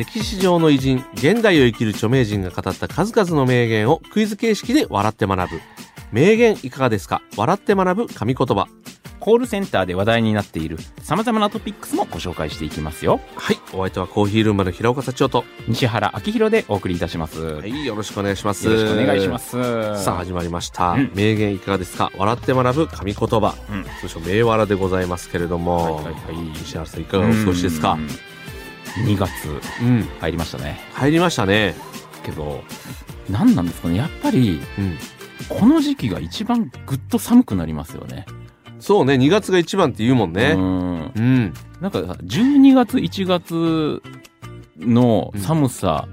歴史上の偉人現代を生きる著名人が語った数々の名言をクイズ形式で笑って学ぶ。名言いかがですか？笑って学ぶ神言葉。コールセンターで話題になっている様々なトピックスもご紹介していきますよ。はいお相手はコーヒールームの平岡社長と西原明宏でお送りいたします。はよいよろしくお願いします。ろしくお願いします。さあ始まりました、うん。名言いかがですか？笑って学ぶ神言葉、うん。通称名笑でございますけれども、はいはいはい。西原さんいかがお過ごしですか？うん2月うん入りましたね。入りましたねけど、何なんですかね。やっぱり、うんこの時期が一番ぐっと寒くなりますよね。そうね2月が一番って言うもんうねん。うんなんかさ、12月、1月の寒さ、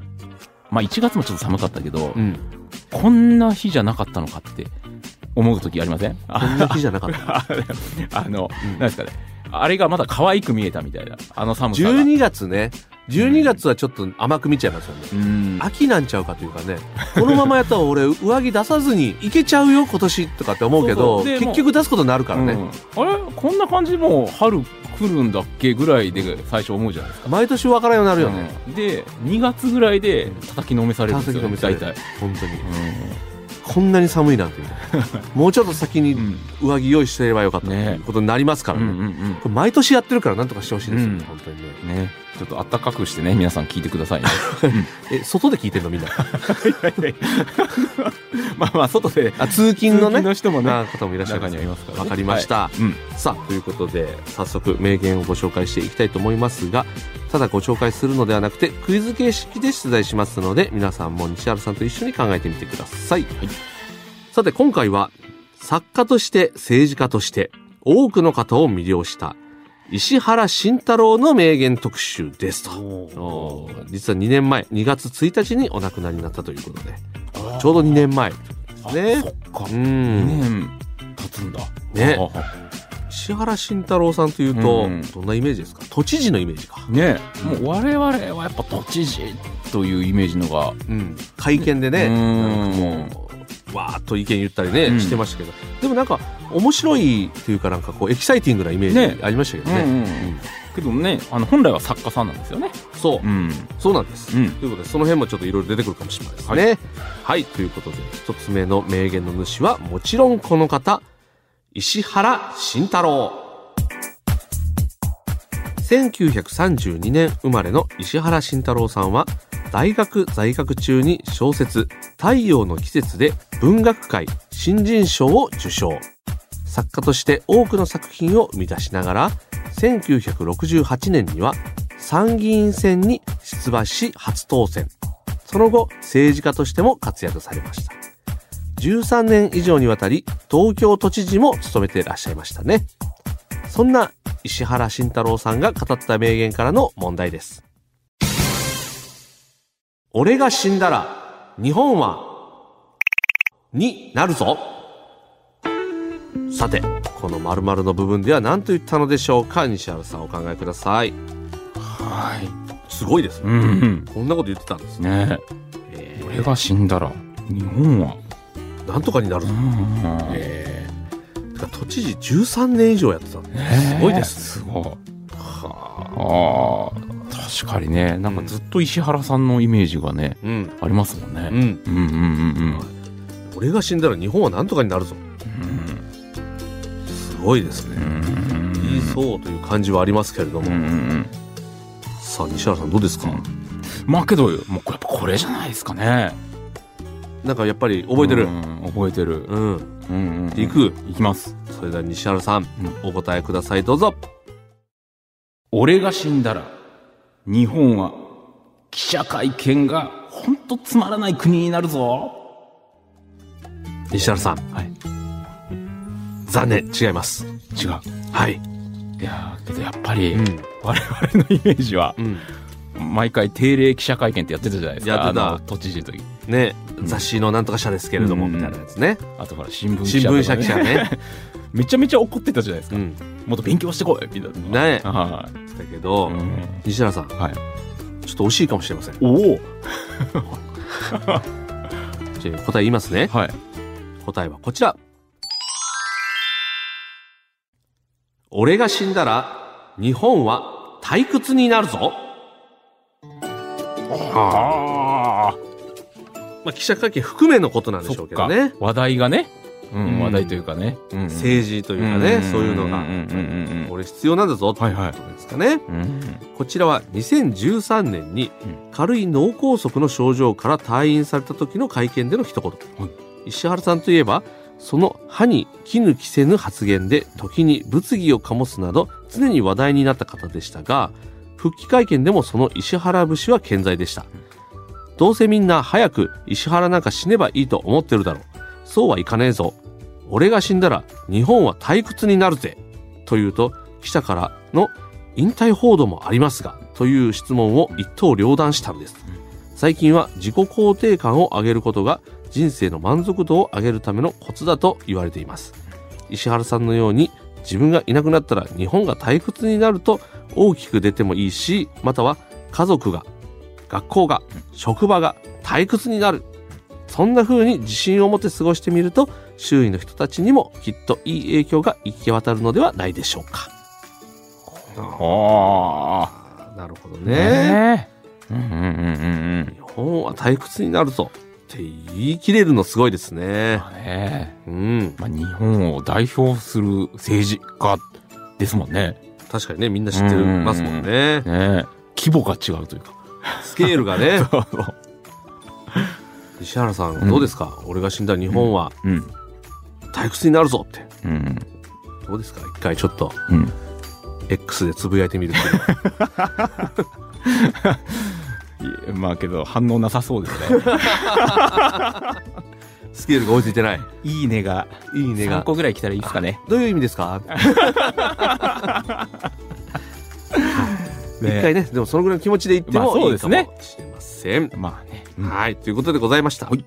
まあ1月もちょっと寒かったけど、うんこんな日じゃなかったのかって思う時ありませんこんな日じゃなかったああの、うんなんですかね。あれがまだ可愛く見えたみたいな。あの寒さが。12月ね12月はちょっと甘く見ちゃいますよね、うん。秋なんちゃうかというかねこのままやったら俺上着出さずにいけちゃうよ今年とかって思うけど結局出すことになるからね、うんあれ？こんな感じでもう春来るんだっけぐらいで最初思うじゃないですか。毎年分からんようになるよね、うんで、2月ぐらいで叩きのめされるんですよ、ね。叩きのめされる大体。本当にこんなに寒いなんて もうちょっと先にうん。上着用意してればよかったといねうことになりますからうんね、うんこれ毎年やってるからなんとかしてほしいですよね、うん本当にねうん。ね。ちょっと暖かくしてね、皆さん聞いてくださいね。え外で聞いてるのみんな まあまあ、外で、あ通勤のね。の人もねな方もいらっしゃいま中すにはいますからね。わかりました、はい。うん。さあということで早速名言をご紹介していきたいと思いますがただご紹介するのではなくてクイズ形式で出題しますので皆さんも西原さんと一緒に考えてみてください、さて今回は作家として政治家として多くの方を魅了した石原慎太郎の名言特集ですと。実は2年前2月1日にお亡くなりになったということでちょうど2年前。ですねあそっか。う2ん年経つんだ。ね。あ石原慎太郎さんというと、うんどんなイメージですか？都知事のイメージか、ね。もう我々はやっぱ都知事というイメージのが、うん、会見でね、うん。なんうわーっと意見言ったりね、うん。してましたけど。でもなんか面白いっていうかなんかこうエキサイティングなイメーね。ジありましたけどね。うんうん。うんけどね、あの本来は作家さんなんですよね。そう、うん。そうなんです、うん。ということでその辺もちょっといろいろ出てくるかもしれないですね。はい、ということで一つ目の名言の主はもちろんこの方石原慎太郎。1932年生まれの石原慎太郎さんは大学在学中に小説「太陽の季節」で文学界新人賞を受賞。作家として多くの作品を生み出しながら1968年には参議院選に出馬し初当選。その後政治家としても活躍されました。13年以上にわたり東京都知事も務めていらっしゃいましたね。そんな石原慎太郎さんが語った名言からの問題です。俺が死んだら日本はになるぞ。さてこの〇〇の部分では何と言ったのでしょうか？西原さんお考えください。はい。すごいですね、うん。うん。こんなこと言ってたんですね、ね。え俺が死んだら、日本は、ーなんとかになるぞ、うん。えー。都知事13年以上やってた。んで、すごいですすごい。はあ。確かにね、なんかずっと石原さんのイメージがね、うん。ありますもんね。うん。うんうんうん俺が死んだら日本はなんとかになるぞ。すごいですね。言いそうという感じはありますけれども。さあ西原さんどうですか、うんまあけど、もうやっぱこれじゃないですかね。なんかやっぱり覚えてるうん覚えてる。うん、うんうんうん。いくいきます。それでは西原さん、お答えくださいどうぞ俺が死んだら、日本は記者会見がほんとつまらない国になるぞ。西原さんはい。残念違います違う。はいいやーけどやっぱり、うん我々のイメージは、うん毎回定例記者会見ってやってたじゃないですか。やってた都知事の時。ね、うん雑誌のなんとか社ですけれども、うんみたいなやつね。あとほら、新聞記者とか、新聞社記者ね。めちゃめちゃ怒ってたじゃないですか。うん。もっと勉強してこいみたいな。ねはだけど、西原さん、はい。ちょっと惜しいかもしれません。おお じゃあ答え言いますね。はい。答えはこちら。俺が死んだら、日本は退屈になるぞ。ああ。まあ、記者会見含めのことなんでしょそうけどね。。話題がね。ううんん、話題というかね。うん政治というかね、そういうのが、うんうんうんうん俺必要なんだぞってはいはいことですかね。うんうんこちらは2013年にうん軽い脳梗塞の症状から退院された時の会見での一言。はい石原さんといえば、その歯に絹着せぬ発言で時に物議を醸すなど常に話題になった方でしたが、復帰会見でもその石原節は健在でした。どうせみんな早く石原なんか死ねばいいと思ってるだろう。そうはいかねえぞ。俺が死んだら日本は退屈になるぜ。というと、記者からの引退報道もありますが、という質問を一刀両断したんです。最近は自己肯定感を上げることが人生の満足度を上げるためのコツだと言われています。石原さんのように自分がいなくなったら日本が退屈になると大きく出てもいいし、または家族が、学校が、職場が退屈になる。そんな風に自信を持って過ごしてみると、周囲の人たちにもきっといい影響が行き渡るのではないでしょうか。ああ。なるほどねね。え。うんうんうんうん日本は退屈になるぞって言い切れるのすごいですうん。ね。まあね。うん。まあ日本を代表する政治家ですもんね。確かにね、みんな知ってますもんね。ねえ規模が違うというか。スケールがね。そ うそう。石原さん、うんどうですか、俺が死んだら日本はうん。退屈になるぞって。うん。どうですか？一回ちょっとうん。X でつぶやいてみるって まあけど反応なさそうですね。スケールが追いついてない。いいねが3いいねが。個ぐらい来たらいいですかね。どういう意味ですか？一回ね、でもそのぐらいの気持ちで言ってまあもいいかもそうですねしれません。まあね。うんはい、ということでございました。はい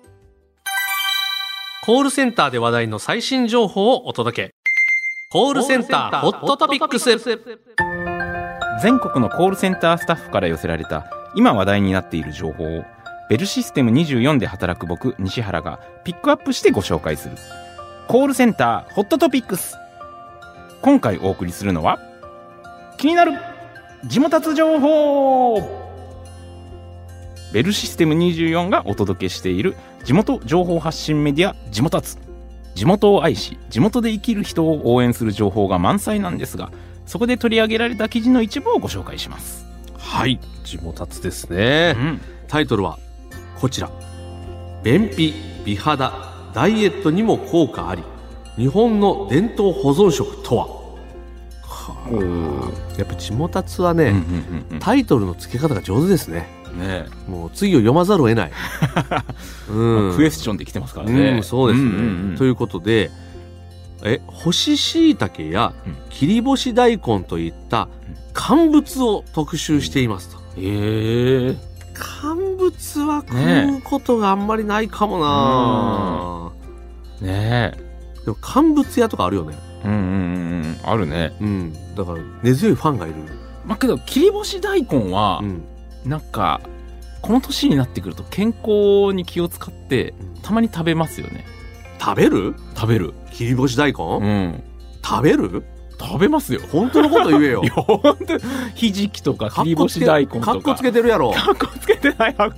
コールセンターで話題の最新情報をお届け。コールセンターホットトピックス。全国のコールセンタースタッフから寄せられた今話題になっている情報をベルシステム24で働く僕西原がピックアップしてご紹介する。コールセンターホットトピックス。今回お送りするのは気になる地元達情報。ベルシステム24がお届けしている地元情報発信メディア地元達地元を愛し地元で生きる人を応援する情報が満載なんですがそこで取り上げられた記事の一部をご紹介します。はい、地元つですね。ん。タイトルはこちら。便秘、美肌、ダイエットにも効果あり。日本の伝統保存食とははあやっぱ地元つはね、うんうんうんタイトルの付け方が上手ですね。うん。ねもう次を読まざるを得ない。うん。クエスチョンで来てますからね。うん、そうですね。んんんということで、え、干し椎茸やうん切り干し大根といった乾物を特集していますと。へえ。乾物は食うことがあんまりないかもな、ねでも乾物屋とかあるよね。え。うんうんうんうん。あるね。うん。だから根強いファンがいる。まあけど、切り干し大根はう、ん。なんか、この年になってくると健康に気を使って、たまに食べますよね。食べる？食べる。切り干し大根、うん。食べる？食べますよ。本当のこと言えよ いや、。ほんと、ひじきとか切り干し大根とか。かっこつけてるやろ。かっこつけてないわ。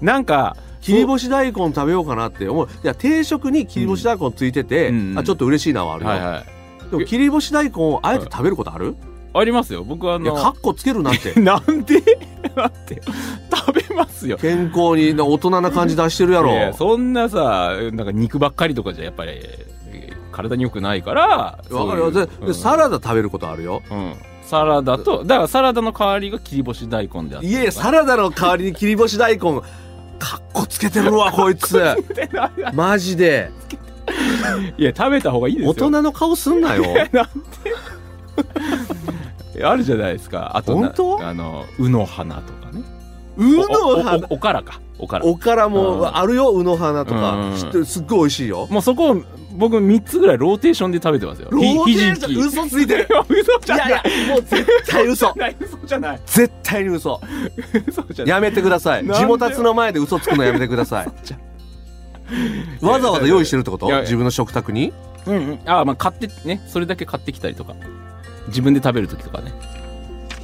なんか、切り干し大根食べようかなって思う。いや、定食に切り干し大根ついてて、うんあ、ちょっと嬉しいなはあるよ。はいはい。でも切り干し大根をあえて食べることある、ありますよ。僕はあいや、の、かっこつけるなんて。なんで？だって、食べますよ。健康に大人な感じ出してるやろ。そんなさ、なんか肉ばっかりとかじゃやっぱり、えー体に良くないから、わかるよ。でそういうでサラダ食べることあるよ。うん。サラダと、だからサラダの代わりが切り干し大根であって。いやいや、サラダの代わりに切り干し大根、かっこつけてるわ、こいつ。マジで。いや、食べた方がいいですよ。大人の顔すんなよ。あるじゃないですか。あとな本当？あの、うの花とかね。うの花おおからか。おから。おからもうん。あるようの花とうかん。知ってるすっごい美味しいよ。もうそこ僕3つぐらいローテーションで食べてますよ。ローテーション？嘘ついてる。嘘じゃない。いやいやもう絶対嘘。嘘じゃない絶対に嘘。嘘じゃない。やめてください。地元達の前で嘘つくのやめてください。わざわざ用意してるってこと？自分の食卓に？うんうん。あまあ買ってねそれだけ買ってきたりとか。自分で食べる時とかね。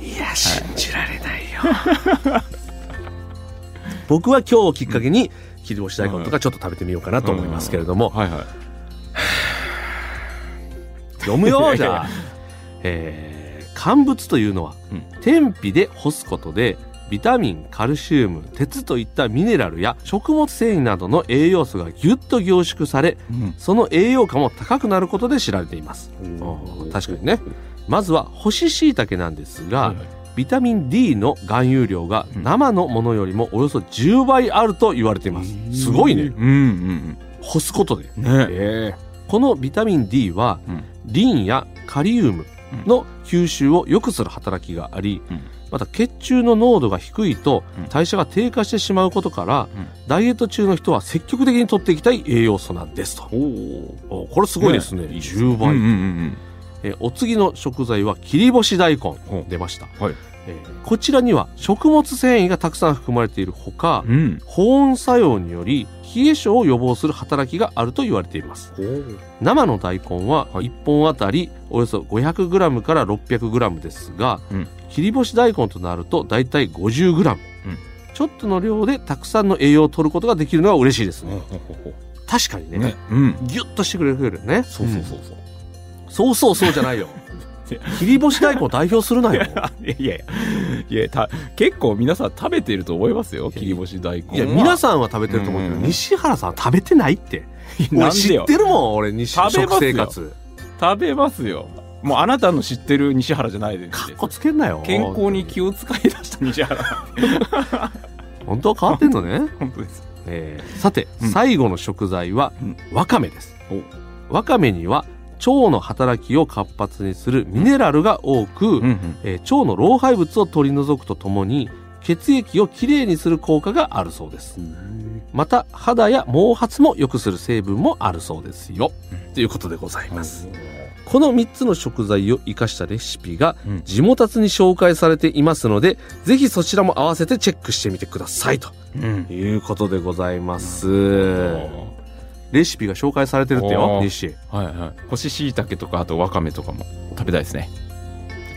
いや信じられないよ僕は今日をきっかけに切り干し大根とかちょっと食べてみようかなと思いますけれども。はいはい。読むよじゃあ。えー乾物というのはうん。天日で干すことでビタミンカルシウム鉄といったミネラルや食物繊維などの栄養素がぎゅっと凝縮されうん。その栄養価も高くなることで知られています。うん確かにね。まずは干し椎茸なんですが、はいはいビタミン D の含有量がうん。生のものよりもおよそ10倍あると言われています。すごいね。うんうん干すことで。うんね。えこのビタミン D はうん。リンやカリウムの吸収を良くする働きがあり、うん。また血中の濃度が低いとうん。代謝が低下してしまうことから、うん。ダイエット中の人は積極的に取っていきたい栄養素なんですと。おこれすごいですね。いいです10倍、うんうんうんえーお次の食材は切り干し大根出ました、はい。えーこちらには食物繊維がたくさん含まれているほか、うん。保温作用により冷え症を予防する働きがあると言われています。生の大根は1本あたりおよそ 500g から 600g ですが、うん。切り干し大根となるとだいたい 50g、うん。ちょっとの量でたくさんの栄養を取ることができるのは嬉しいですね。確かにね。うね。うん。ギュッとしてくれるよね。そうそうそうそうそうそうそうじゃないよ。切り干し大根を代表するなよ。いやいやいやた結構皆さん食べてると思いますよ切り干し大根いや皆さんは食べてると思うけど、うん。西原さんは食べてないって。俺知ってるもん俺西食生活。食べますよ。もうあなたの知ってる西原じゃないです。かっこつけんなよ。健康に気を使い出した西原。本当は変わってんのね、本当です。えーさて、うん。最後の食材はうん。わかめです。わかめには腸の働きを活発にするミネラルが多く、うんうん。えー腸の老廃物を取り除くとともに血液をきれいにする効果があるそうです。また肌や毛髪も良くする成分もあるそうですよ、ということでございます。この3つの食材を生かしたレシピがうん。地元達に紹介されていますのでぜひそちらも合わせてチェックしてみてくださいとうん。いうことでございますレシピが紹介されてるってよ西はいはい。干し椎茸とかあとわかめとかも食べたいですね。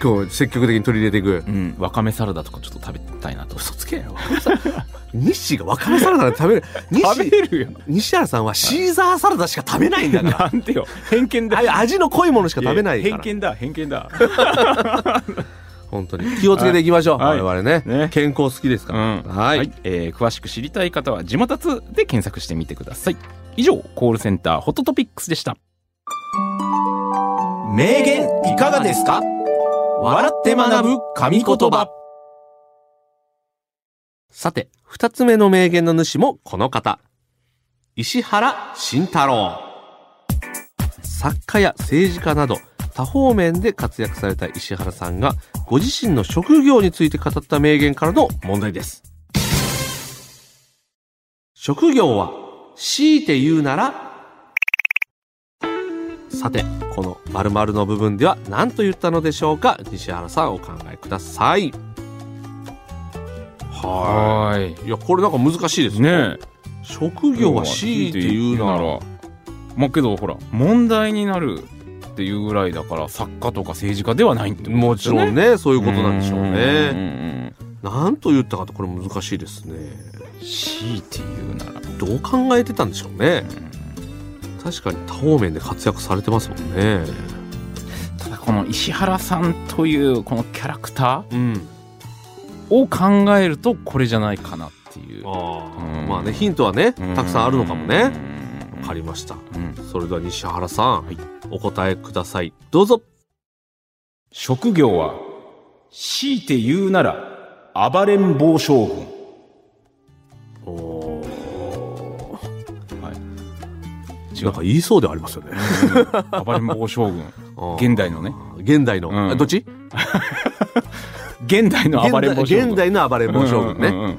今日積極的に取り入れていく。うん。わかめサラダとかちょっと食べたいなと。嘘つけよ。西がわかめサラダ食べる。食西べるよ。西原さんはシーザーサラダしか食べないんだから。なんでよ。偏見だ味の濃いものしか食べないから。偏見だ。偏見だ。本当に。気をつけていきましょう、はい。我々ね。ね。健康好きですから、うん。はい、えー詳しく知りたい方は地元つで検索してみてください以上コールセンターホットトピックスでした。名言いかがですか？笑って学ぶ神言葉。さて二つ目の名言の主もこの方。石原慎太郎。作家や政治家など多方面で活躍された石原さんがご自身の職業について語った名言からの問題です。職業は強いて言うなら。さてこの〇〇の部分では何と言ったのでしょうか？西原さんお考えください。ははい。いいやこれなんか難しいですね。え。職業は強いて言うなら。まあけどほら問題になるっていうぐらいだから作家とか政治家ではないってこともちろんねそういうことなんでしょううんねうんと言ったかとこれ難しいですね強いて言うならどう考えてたんでしょうね。確かに多方面で活躍されてますもんね。ただこの石原さんというこのキャラクタうん。ーを考えるとこれじゃないかなっていう。ああうんまあねヒントはねたくさんあるのかもね。うん。わかりました。うん。それでは西原さん、はい。お答えください。どうぞ。職業は強いて言うなら暴れん坊将軍なんか言いそうではありますよね。暴れん坊将軍。現代のね。現代の、うん。あどっち？現代の暴れん坊将軍。現代の暴れん坊将軍ね、うんうんうん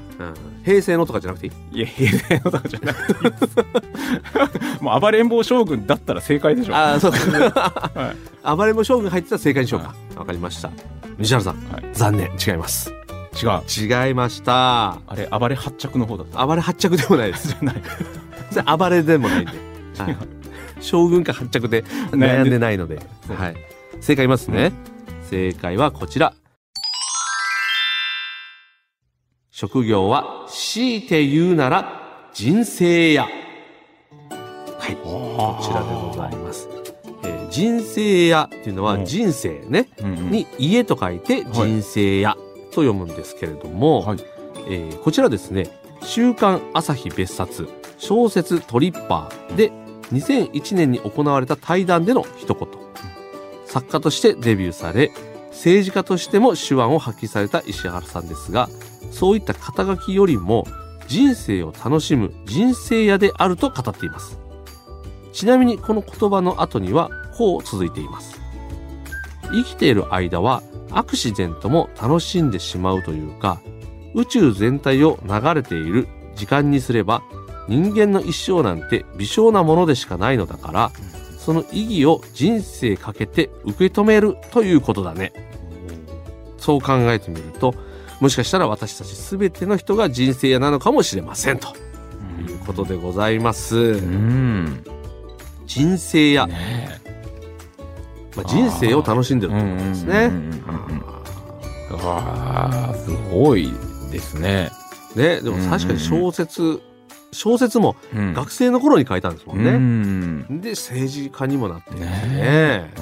平成のとかじゃなくていい？いや平成のとかじゃなくていい もう暴れん坊将軍だったら正解でしょ。ああそうかは 暴れん坊将軍入ってたら正解にしようか。わ、かりました。西原さん、はい。残念。違います。違う。違いました。あれ暴れ発着の方だった。暴れ発着でもないです。じゃない。それ暴れでもないんで、はい、将軍か発着で。悩んでないので、はい、正解言いますね、正解はこちら。職業は強いて言うなら人生屋はい。こちらでございます、えー人生屋っていうのはうん。人生ね、うんうん。に家と書いて人生屋と読むんですけれども、はい。えーこちらですね「週刊朝日別冊小説トリッパー」で2001年に行われた対談での一言。作家としてデビューされ政治家としても手腕を発揮された石原さんですがそういった肩書きよりも人生を楽しむ人生屋であると語っています。ちなみにこの言葉の後にはこう続いています。生きている間はアクシデントも楽しんでしまうというか宇宙全体を流れている時間にすれば人間の一生なんて微小なものでしかないのだからその意義を人生かけて受け止めるということだね。そう考えてみるともしかしたら私たち全ての人が人生なのかもしれませんと。いうことでございます。うん人生屋、ねまあ、人生を楽しんでるということですね。うん。うん。うん。うん。うん。えわあすごいですね、ねでも確かに小説小説もうん。学生の頃に書いたんですもんうね、ん。で政治家にもなってるんですね。ね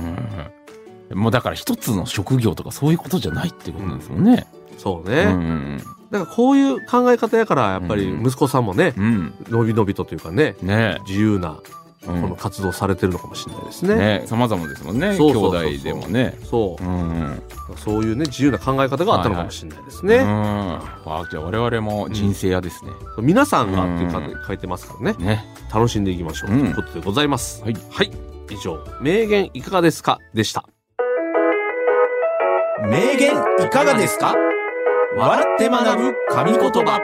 うん。もうだから一つの職業とかそういうことじゃないってことなんですもんね。そうね、うん。だからこういう考え方やからやっぱりうん。息子さんもねうん。のびのびとというかねね。自由なえ。こうんの活動されてるのかもしれないですね。ね様々ですもんね。兄そうそうそうそう弟でもね。そうう、ん。そういうね自由な考え方があったのかもしれないですね。うん。あじゃあ我々も人生屋ですね。皆さんがっていううんか書いてますからねね。楽しんでいきましょう、うんということでございます。はい。はい以上名言いかがですかでした。名言いかがですか？笑って学ぶ神言葉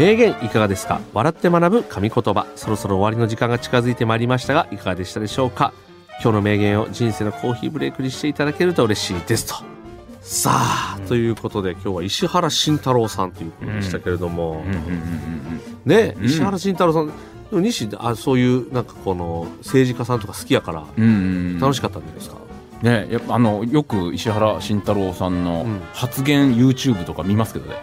名言いかがですか？笑って学ぶ神言葉。そろそろ終わりの時間が近づいてまいりましたがいかがでしたでしょうか？今日の名言を人生のコーヒーブレイクにしていただけると嬉しいですと。さあ、ということで今日は石原慎太郎さんということでしたけれども、うん。うん。うん。うん。ね、うん。石原慎太郎さん。でも西あそういうなんかこの政治家さんとか好きやからうん。うん。うん。楽しかったんじゃないですか、ねやっぱあのよく石原慎太郎さんのうん発言 YouTube とか見ますけどね。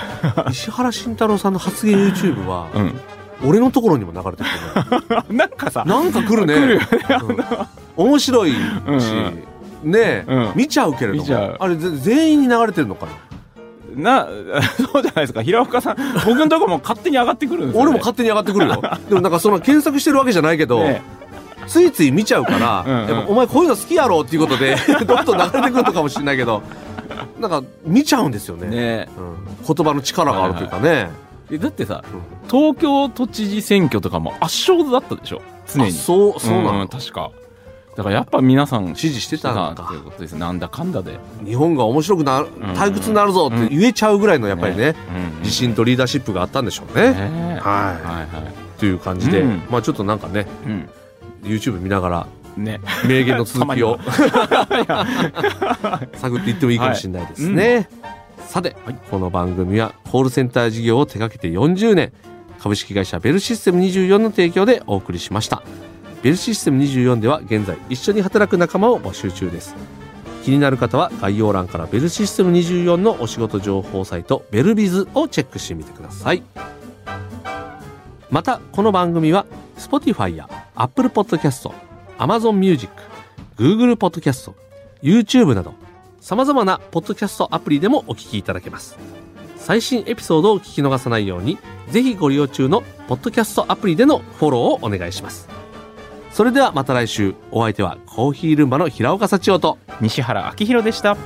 石原慎太郎さんの発言 YouTube は、うん。俺のところにも流れてくるね なんかさ。なんか来るね来る。うん面白いし、うんねえ、うん見ちゃうけれどもあれぜ全員に流れてるのかな？な、そうじゃないですか。平岡さん、僕のとこも勝手に上がってくるんですよ、ね。俺も勝手に上がってくるよでもなんかその検索してるわけじゃないけど、ねついつい見ちゃうから、うんうん。やっぱお前こういうの好きやろっていうことで どんどん流れてくるのかもしれないけどなんか見ちゃうんですよね。ね。うん、言葉の力があるというかね、えだってさ、うん東京都知事選挙とかも圧勝だったでしょ？常あに。そうそうなの、ん確か。だからやっぱ皆さん支持してたのかということです。なんだかんだで。日本が面白くなるん退屈になるぞって言えちゃうぐらいのやっぱりね、うん自信とリーダーシップがあったんでしょうね。ねはい。ははい。い。という感じで、うん。まあちょっとなんかねうん。YouTube 見ながらね。名言の続きを 探っていってもいいかもしれないですね。さて、この番組はコールセンター事業を手掛けて40年株式会社ベルシステム24の提供でお送りしました。ベルシステム24では現在一緒に働く仲間を募集中です。気になる方は概要欄からベルシステム24のお仕事情報サイトベルビズをチェックしてみてください。またこの番組は Spotify や Apple Podcast、Amazon Music、Google Podcast、YouTube など様々なポッドキャストアプリでもお聞きいただけます。最新エピソードを聞き逃さないように、ぜひご利用中のポッドキャストアプリでのフォローをお願いします。それではまた来週、お相手はコーヒールンバの平岡幸男と、西原明宏でした。